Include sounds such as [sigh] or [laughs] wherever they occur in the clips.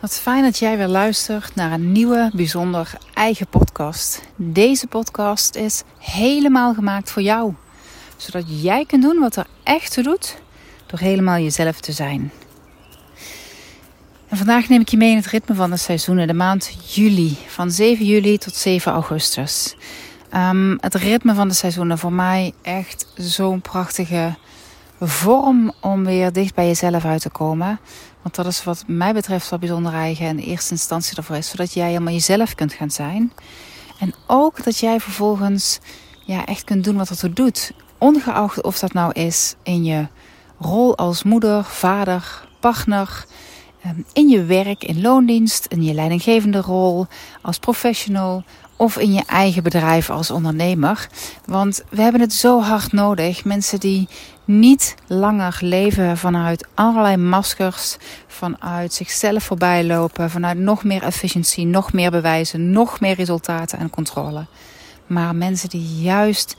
Wat fijn dat jij weer luistert naar een nieuwe, bijzonder eigen podcast. Deze podcast is helemaal gemaakt voor jou, zodat jij kunt doen wat er echt toe doet door helemaal jezelf te zijn. En vandaag neem ik je mee in het ritme van de seizoenen, de maand juli, van 7 juli tot 7 augustus. Um, het ritme van de seizoenen voor mij echt zo'n prachtige vorm om weer dicht bij jezelf uit te komen. Want dat is wat mij betreft wat bijzonder eigen in eerste instantie ervoor is. Zodat jij helemaal jezelf kunt gaan zijn. En ook dat jij vervolgens ja, echt kunt doen wat het er doet. Ongeacht of dat nou is in je rol als moeder, vader, partner. Ehm, in je werk, in loondienst, in je leidinggevende rol, als professional of in je eigen bedrijf als ondernemer. Want we hebben het zo hard nodig. Mensen die niet langer leven vanuit allerlei maskers, vanuit zichzelf voorbij lopen, vanuit nog meer efficiëntie, nog meer bewijzen, nog meer resultaten en controle. Maar mensen die juist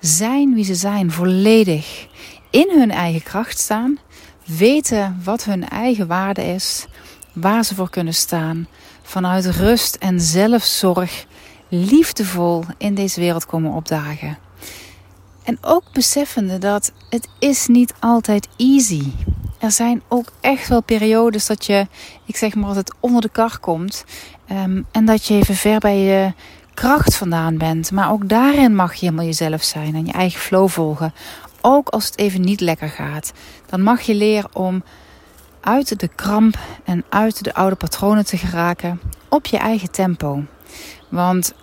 zijn wie ze zijn, volledig in hun eigen kracht staan, weten wat hun eigen waarde is, waar ze voor kunnen staan, vanuit rust en zelfzorg liefdevol in deze wereld komen opdagen. En ook beseffende dat het is niet altijd easy. Er zijn ook echt wel periodes dat je, ik zeg maar altijd, onder de kar komt. Ehm, en dat je even ver bij je kracht vandaan bent. Maar ook daarin mag je helemaal jezelf zijn en je eigen flow volgen. Ook als het even niet lekker gaat. Dan mag je leren om uit de kramp en uit de oude patronen te geraken op je eigen tempo. Want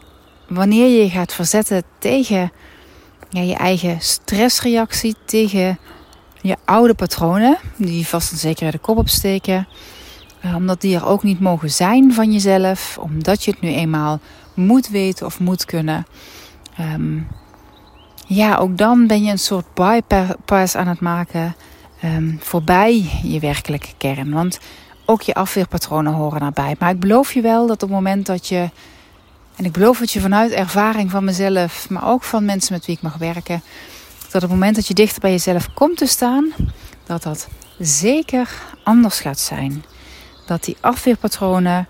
wanneer je je gaat verzetten tegen ja, je eigen stressreactie, tegen je oude patronen, die vast en zeker de kop opsteken, uh, omdat die er ook niet mogen zijn van jezelf, omdat je het nu eenmaal moet weten of moet kunnen. Um, ja, ook dan ben je een soort bypass aan het maken um, voorbij je werkelijke kern. Want ook je afweerpatronen horen daarbij. Maar ik beloof je wel dat op het moment dat je en ik beloof het je vanuit ervaring van mezelf, maar ook van mensen met wie ik mag werken, dat op het moment dat je dichter bij jezelf komt te staan, dat dat zeker anders gaat zijn. Dat die afweerpatronen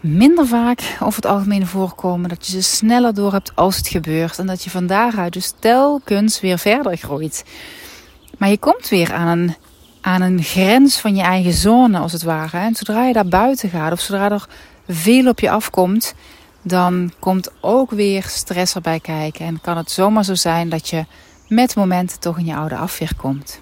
minder vaak over het algemeen voorkomen, dat je ze sneller door hebt als het gebeurt en dat je van daaruit dus telkens weer verder groeit. Maar je komt weer aan een, aan een grens van je eigen zone, als het ware. En zodra je daar buiten gaat, of zodra er veel op je afkomt, dan komt ook weer stress erbij kijken. En kan het zomaar zo zijn dat je met momenten toch in je oude afweer komt.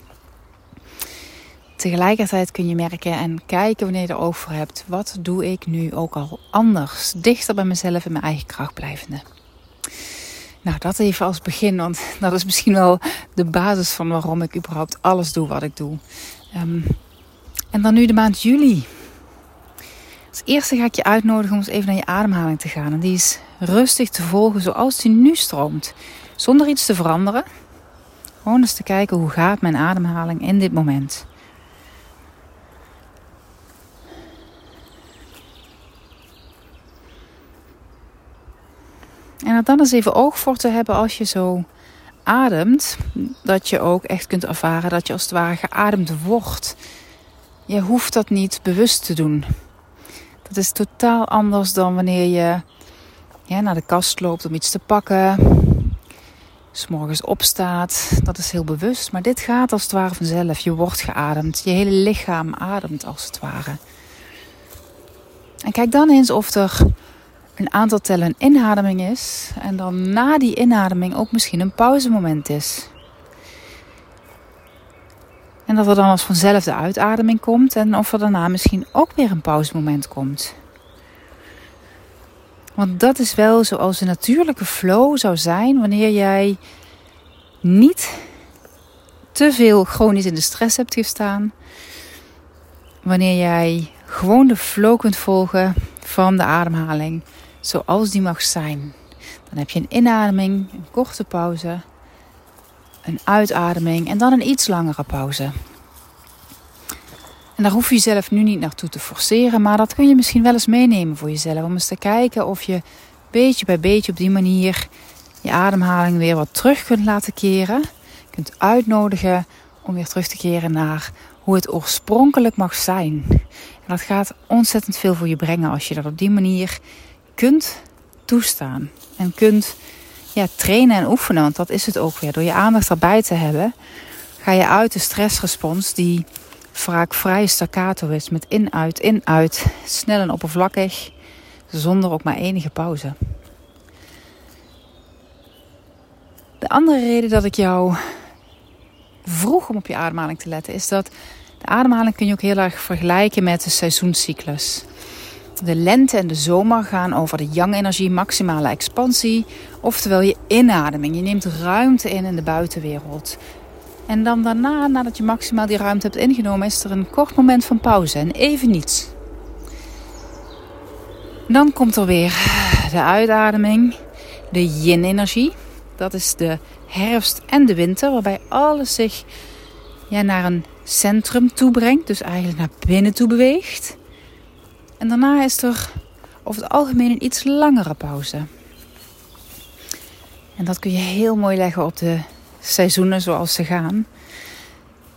Tegelijkertijd kun je merken en kijken wanneer je er oog voor hebt. Wat doe ik nu ook al anders? Dichter bij mezelf en mijn eigen kracht blijvende. Nou, dat even als begin, want dat is misschien wel de basis van waarom ik überhaupt alles doe wat ik doe. Um, en dan nu de maand juli. Als eerste ga ik je uitnodigen om eens even naar je ademhaling te gaan. En die is rustig te volgen zoals die nu stroomt. Zonder iets te veranderen. Gewoon eens te kijken hoe gaat mijn ademhaling in dit moment. En dan eens even oog voor te hebben als je zo ademt. Dat je ook echt kunt ervaren dat je als het ware geademd wordt. Je hoeft dat niet bewust te doen. Dat is totaal anders dan wanneer je ja, naar de kast loopt om iets te pakken. S'morgens opstaat. Dat is heel bewust. Maar dit gaat als het ware vanzelf. Je wordt geademd. Je hele lichaam ademt als het ware. En kijk dan eens of er een aantal tellen een inademing is. En dan na die inademing ook misschien een pauzemoment is. En dat er dan als vanzelf de uitademing komt en of er daarna misschien ook weer een pauzemoment komt. Want dat is wel zoals de natuurlijke flow zou zijn wanneer jij niet te veel chronisch in de stress hebt gestaan. Wanneer jij gewoon de flow kunt volgen van de ademhaling zoals die mag zijn. Dan heb je een inademing, een korte pauze een uitademing en dan een iets langere pauze. En daar hoef je jezelf nu niet naartoe te forceren, maar dat kun je misschien wel eens meenemen voor jezelf. Om eens te kijken of je beetje bij beetje op die manier je ademhaling weer wat terug kunt laten keren. Kunt uitnodigen om weer terug te keren naar hoe het oorspronkelijk mag zijn. En dat gaat ontzettend veel voor je brengen als je dat op die manier kunt toestaan. En kunt ja, trainen en oefenen, want dat is het ook weer. Door je aandacht erbij te hebben, ga je uit de stressrespons die vaak vrij staccato is. Met in-uit, in-uit, snel en oppervlakkig, zonder ook maar enige pauze. De andere reden dat ik jou vroeg om op je ademhaling te letten, is dat de ademhaling kun je ook heel erg vergelijken met de seizoenscyclus. De lente en de zomer gaan over de yang-energie, maximale expansie, oftewel je inademing. Je neemt ruimte in in de buitenwereld. En dan daarna, nadat je maximaal die ruimte hebt ingenomen, is er een kort moment van pauze en even niets. Dan komt er weer de uitademing, de yin-energie. Dat is de herfst en de winter, waarbij alles zich ja, naar een centrum toe brengt, dus eigenlijk naar binnen toe beweegt. En daarna is er over het algemeen een iets langere pauze. En dat kun je heel mooi leggen op de seizoenen zoals ze gaan.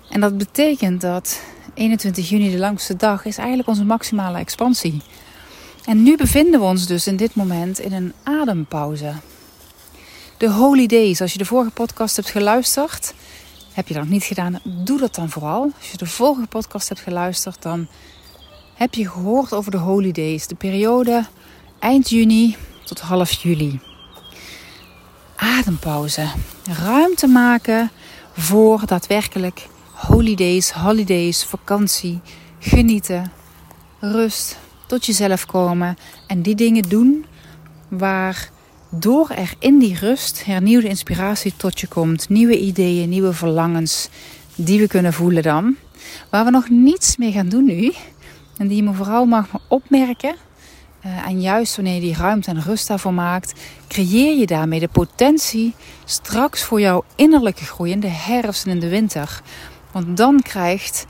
En dat betekent dat 21 juni, de langste dag, is eigenlijk onze maximale expansie. En nu bevinden we ons dus in dit moment in een adempauze. De Holy Days, als je de vorige podcast hebt geluisterd, heb je dat niet gedaan, doe dat dan vooral. Als je de vorige podcast hebt geluisterd, dan heb je gehoord over de Holy Days, de periode eind juni tot half juli. Adempauze, ruimte maken voor daadwerkelijk holidays, holidays, vakantie, genieten, rust, tot jezelf komen en die dingen doen waar door er in die rust hernieuwde inspiratie tot je komt, nieuwe ideeën, nieuwe verlangens die we kunnen voelen dan. Waar we nog niets mee gaan doen nu en die je me vooral mag opmerken. Uh, en juist wanneer je die ruimte en rust daarvoor maakt, creëer je daarmee de potentie straks voor jouw innerlijke groei in de herfst en in de winter. Want dan krijgt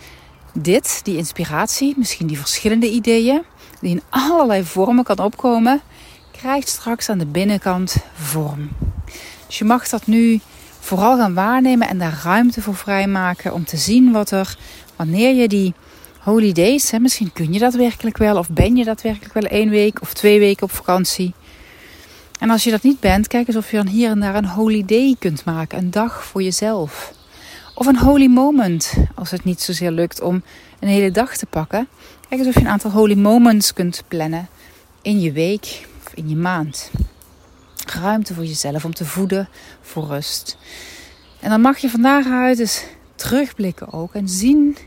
dit, die inspiratie, misschien die verschillende ideeën, die in allerlei vormen kan opkomen, krijgt straks aan de binnenkant vorm. Dus je mag dat nu vooral gaan waarnemen en daar ruimte voor vrijmaken om te zien wat er, wanneer je die holidays, hè, misschien kun je dat werkelijk wel of ben je dat werkelijk wel één week of twee weken op vakantie. En als je dat niet bent, kijk eens of je dan hier en daar een holiday kunt maken, een dag voor jezelf. Of een holy moment, als het niet zozeer lukt om een hele dag te pakken. Kijk eens of je een aantal holy moments kunt plannen in je week of in je maand. Ruimte voor jezelf om te voeden voor rust. En dan mag je vandaag uit eens terugblikken ook en zien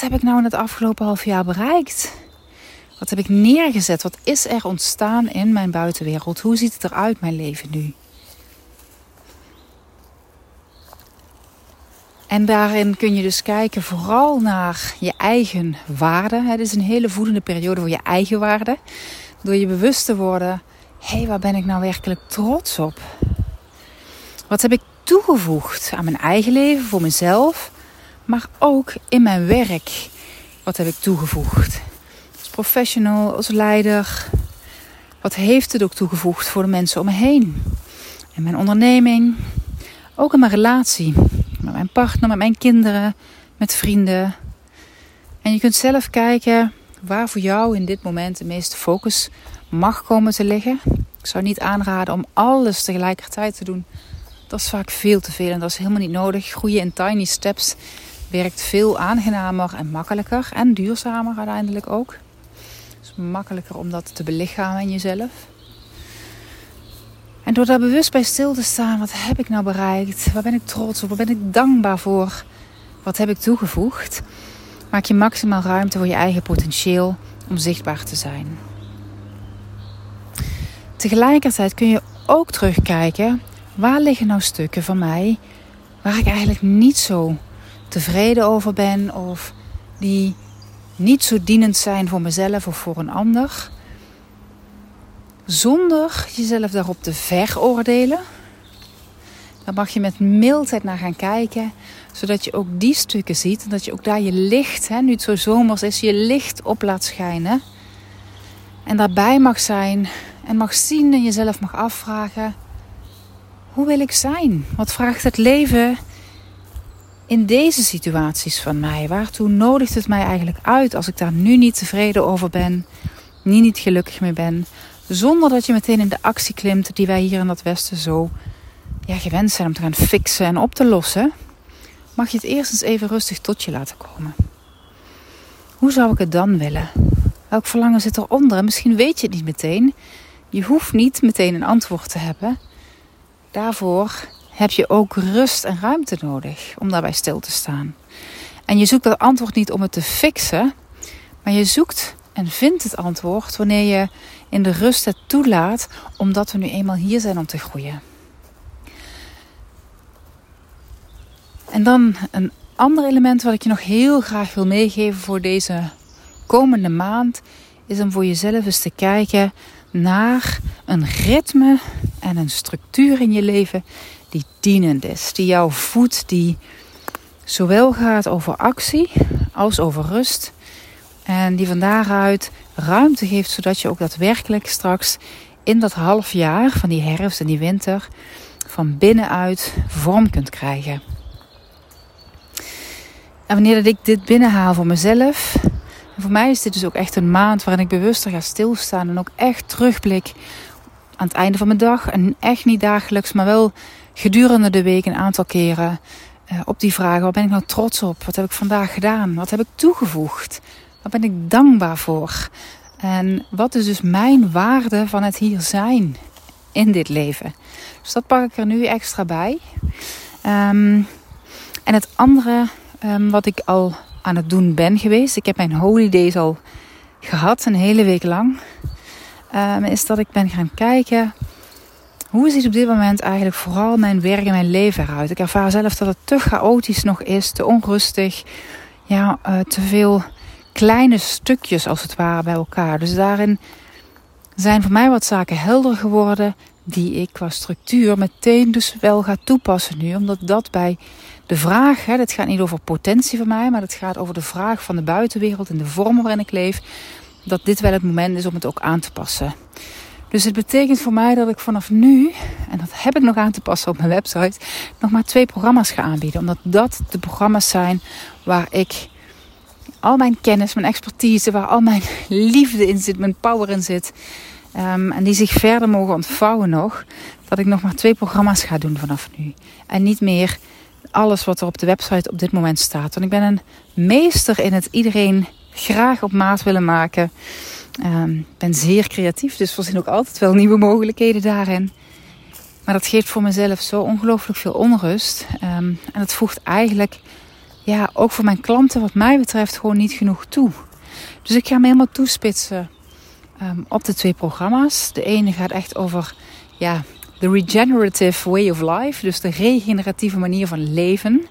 wat heb ik nou in het afgelopen half jaar bereikt? Wat heb ik neergezet? Wat is er ontstaan in mijn buitenwereld? Hoe ziet het eruit, mijn leven nu? En daarin kun je dus kijken vooral naar je eigen waarde. Het is een hele voedende periode voor je eigen waarde. Door je bewust te worden, hé, hey, waar ben ik nou werkelijk trots op? Wat heb ik toegevoegd aan mijn eigen leven, voor mezelf, maar ook in mijn werk? Wat heb ik toegevoegd? Als professional, als leider. Wat heeft het ook toegevoegd voor de mensen om me heen? In mijn onderneming, ook in mijn relatie met mijn partner, met mijn kinderen, met vrienden. En je kunt zelf kijken waar voor jou in dit moment de meeste focus mag komen te liggen. Ik zou niet aanraden om alles tegelijkertijd te doen. Dat is vaak veel te veel en dat is helemaal niet nodig. Groeien in tiny steps werkt veel aangenamer en makkelijker en duurzamer uiteindelijk ook. Het is makkelijker om dat te belichamen in jezelf. En door daar bewust bij stil te staan, wat heb ik nou bereikt? Waar ben ik trots op? Waar ben ik dankbaar voor? Wat heb ik toegevoegd? Maak je maximaal ruimte voor je eigen potentieel om zichtbaar te zijn. Tegelijkertijd kun je ook terugkijken, waar liggen nou stukken van mij waar ik eigenlijk niet zo tevreden over ben of die niet zo dienend zijn voor mezelf of voor een ander zonder jezelf daarop te veroordelen. Dan mag je met mildheid naar gaan kijken, zodat je ook die stukken ziet en dat je ook daar je licht, hè, nu het zo zomers is, je licht op laat schijnen. En daarbij mag zijn en mag zien en jezelf mag afvragen: hoe wil ik zijn? Wat vraagt het leven in deze situaties van mij, waartoe nodigt het mij eigenlijk uit als ik daar nu niet tevreden over ben, niet, niet gelukkig mee ben, zonder dat je meteen in de actie klimt die wij hier in dat Westen zo ja, gewend zijn om te gaan fixen en op te lossen, mag je het eerst eens even rustig tot je laten komen. Hoe zou ik het dan willen? Welk verlangen zit eronder? En misschien weet je het niet meteen. Je hoeft niet meteen een antwoord te hebben. Daarvoor heb je ook rust en ruimte nodig om daarbij stil te staan. En je zoekt dat antwoord niet om het te fixen, maar je zoekt en vindt het antwoord wanneer je in de rust het toelaat, omdat we nu eenmaal hier zijn om te groeien. En dan een ander element wat ik je nog heel graag wil meegeven voor deze komende maand, is om voor jezelf eens te kijken naar een ritme en een structuur in je leven die dienend is, die jou voedt, die zowel gaat over actie als over rust. En die van daaruit ruimte geeft, zodat je ook daadwerkelijk straks in dat half jaar van die herfst en die winter van binnenuit vorm kunt krijgen. En wanneer dat ik dit binnenhaal voor mezelf, en voor mij is dit dus ook echt een maand waarin ik bewuster ga stilstaan en ook echt terugblik aan het einde van mijn dag. En echt niet dagelijks, maar wel gedurende de week een aantal keren uh, op die vragen. Waar ben ik nou trots op? Wat heb ik vandaag gedaan? Wat heb ik toegevoegd? Waar ben ik dankbaar voor? En wat is dus mijn waarde van het hier zijn in dit leven? Dus dat pak ik er nu extra bij. Um, en het andere um, wat ik al aan het doen ben geweest. Ik heb mijn holidays al gehad, een hele week lang. Um, is dat ik ben gaan kijken hoe ziet op dit moment eigenlijk vooral mijn werk en mijn leven eruit? Ik ervaar zelf dat het te chaotisch nog is, te onrustig. Ja, uh, te veel kleine stukjes als het ware bij elkaar. Dus daarin zijn voor mij wat zaken helder geworden die ik qua structuur meteen dus wel ga toepassen nu. Omdat dat bij de vraag, hè, dit gaat niet over potentie van mij, maar het gaat over de vraag van de buitenwereld en de vorm waarin ik leef, dat dit wel het moment is om het ook aan te passen. Dus het betekent voor mij dat ik vanaf nu, en dat heb ik nog aan te passen op mijn website, nog maar twee programma's ga aanbieden. Omdat dat de programma's zijn waar ik al mijn kennis, mijn expertise, waar al mijn [laughs] liefde in zit, mijn power in zit. Um, en die zich verder mogen ontvouwen nog. Dat ik nog maar twee programma's ga doen vanaf nu. En niet meer alles wat er op de website op dit moment staat. Want ik ben een meester in het iedereen graag op maat willen maken. Um, ben zeer creatief, dus er zijn ook altijd wel nieuwe mogelijkheden daarin. Maar dat geeft voor mezelf zo ongelooflijk veel onrust. Um, en het voegt eigenlijk, ja, ook voor mijn klanten, wat mij betreft, gewoon niet genoeg toe. Dus ik ga me helemaal toespitsen um, op de twee programma's. De ene gaat echt over, ja, de regenerative way of life. Dus de regeneratieve manier van leven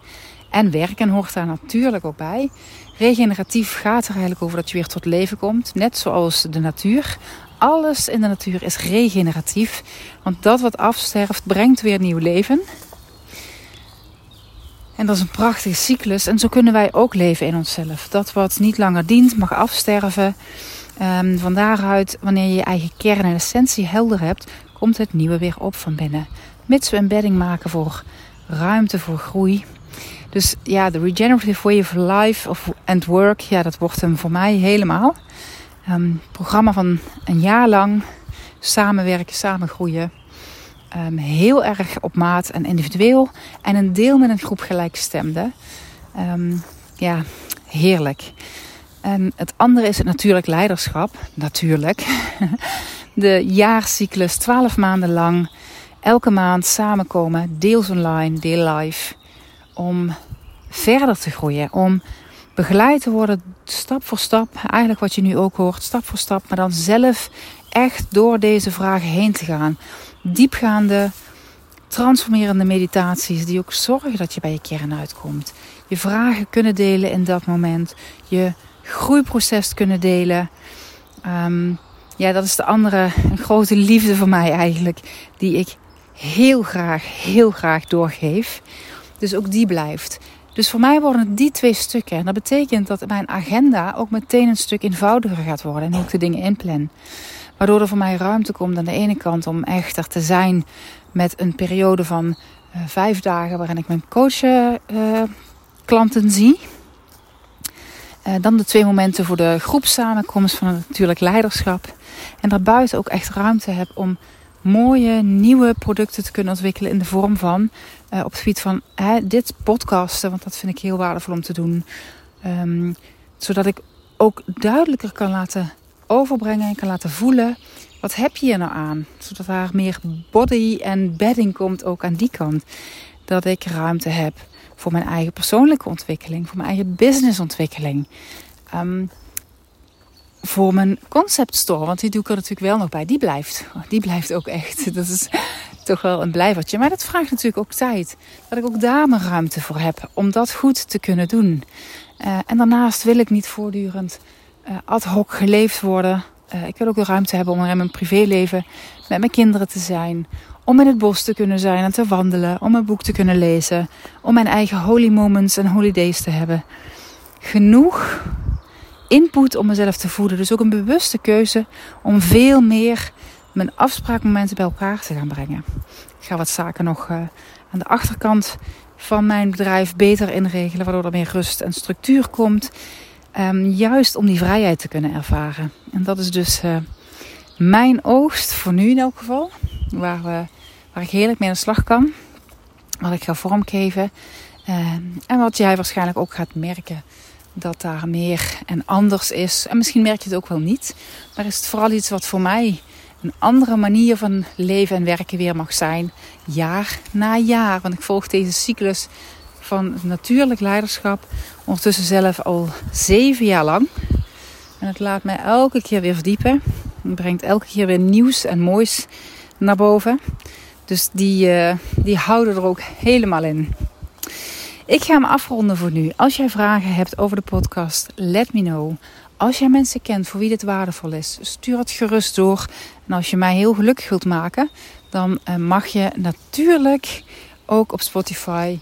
en werken hoort daar natuurlijk ook bij. Regeneratief gaat er eigenlijk over dat je weer tot leven komt, net zoals de natuur. Alles in de natuur is regeneratief, want dat wat afsterft brengt weer nieuw leven. En dat is een prachtige cyclus. En zo kunnen wij ook leven in onszelf. Dat wat niet langer dient, mag afsterven. Um, van wanneer je je eigen kern en essentie helder hebt, komt het nieuwe weer op van binnen. Mits we een bedding maken voor ruimte voor groei dus ja, de regenerative way of life of, and work, ja, dat wordt hem voor mij helemaal. Um, programma van een jaar lang samenwerken, samen groeien. Um, heel erg op maat en individueel. En een deel met een groep gelijkstemden. Um, ja, heerlijk. En het andere is het natuurlijk leiderschap. Natuurlijk. [laughs] De jaarcyclus, 12 maanden lang. Elke maand samenkomen, deels online, deel live om verder te groeien. Om begeleid te worden stap voor stap. Eigenlijk wat je nu ook hoort, stap voor stap. Maar dan zelf echt door deze vragen heen te gaan. Diepgaande, transformerende meditaties die ook zorgen dat je bij je kern uitkomt. Je vragen kunnen delen in dat moment. Je groeiproces kunnen delen. Ehm, ja, dat is de andere grote liefde voor mij eigenlijk. Die ik heel graag, heel graag doorgeef. Dus ook die blijft. Dus voor mij worden het die twee stukken. En dat betekent dat mijn agenda ook meteen een stuk eenvoudiger gaat worden. En ook de dingen inplan. Waardoor er voor mij ruimte komt aan de ene kant om echter te zijn met een periode van uh, vijf dagen waarin ik mijn coach uh, klanten zie. Uh, dan de twee momenten voor de groepssamenkomst van het natuurlijk leiderschap. En daarbuiten ook echt ruimte heb om mooie nieuwe producten te kunnen ontwikkelen in de vorm van uh, op het gebied van dit podcasten, want dat vind ik heel waardevol om te doen. Um, zodat ik ook duidelijker kan laten overbrengen en kan laten voelen. Wat heb je hier nou aan? Zodat daar meer body en bedding komt ook aan die kant. Dat ik ruimte heb voor mijn eigen persoonlijke ontwikkeling, voor mijn eigen businessontwikkeling. Um, voor mijn concept store, want die doe ik er natuurlijk wel nog bij. Die blijft. Die blijft ook echt. [laughs] Dat is toch wel een blijvertje. Maar dat vraagt natuurlijk ook tijd. Dat ik ook daar mijn ruimte voor heb om dat goed te kunnen doen. Uh, en daarnaast wil ik niet voortdurend uh, ad hoc geleefd worden. Uh, ik wil ook de ruimte hebben om in mijn privéleven met mijn kinderen te zijn. Om in het bos te kunnen zijn en te wandelen. Om een boek te kunnen lezen. Om mijn eigen holy moments en holidays te hebben. Genoeg input om mezelf te voeden. Dus ook een bewuste keuze om veel meer mijn afspraakmomenten bij elkaar te gaan brengen. Ik ga wat zaken nog uh, aan de achterkant van mijn bedrijf beter inregelen, waardoor er meer rust en structuur komt. Um, juist om die vrijheid te kunnen ervaren. En dat is dus uh, mijn oogst, voor nu in elk geval, waar, we, waar ik heerlijk mee aan de slag kan. Wat ik ga vormgeven. Uh, en wat jij waarschijnlijk ook gaat merken dat daar meer en anders is. En misschien merk je het ook wel niet. Maar is het vooral iets wat voor mij een andere manier van leven en werken weer mag zijn. Jaar na jaar. Want ik volg deze cyclus van natuurlijk leiderschap ondertussen zelf al zeven jaar lang. En het laat mij elke keer weer verdiepen. Het brengt elke keer weer nieuws en moois naar boven. Dus die, uh, die houden er ook helemaal in. Ik ga hem afronden voor nu. Als jij vragen hebt over de podcast, let me know. Als jij mensen kent voor wie dit waardevol is, stuur het gerust door. En als je mij heel gelukkig wilt maken, dan eh, mag je natuurlijk ook op Spotify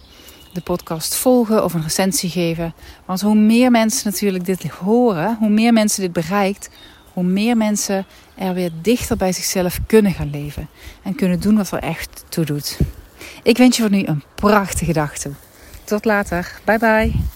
de podcast volgen of een recensie geven. Want hoe meer mensen natuurlijk dit horen, hoe meer mensen dit bereikt, hoe meer mensen er weer dichter bij zichzelf kunnen gaan leven. En kunnen doen wat er echt toe doet. Ik wens je voor nu een prachtige dag toe. Tot later. Bye bye.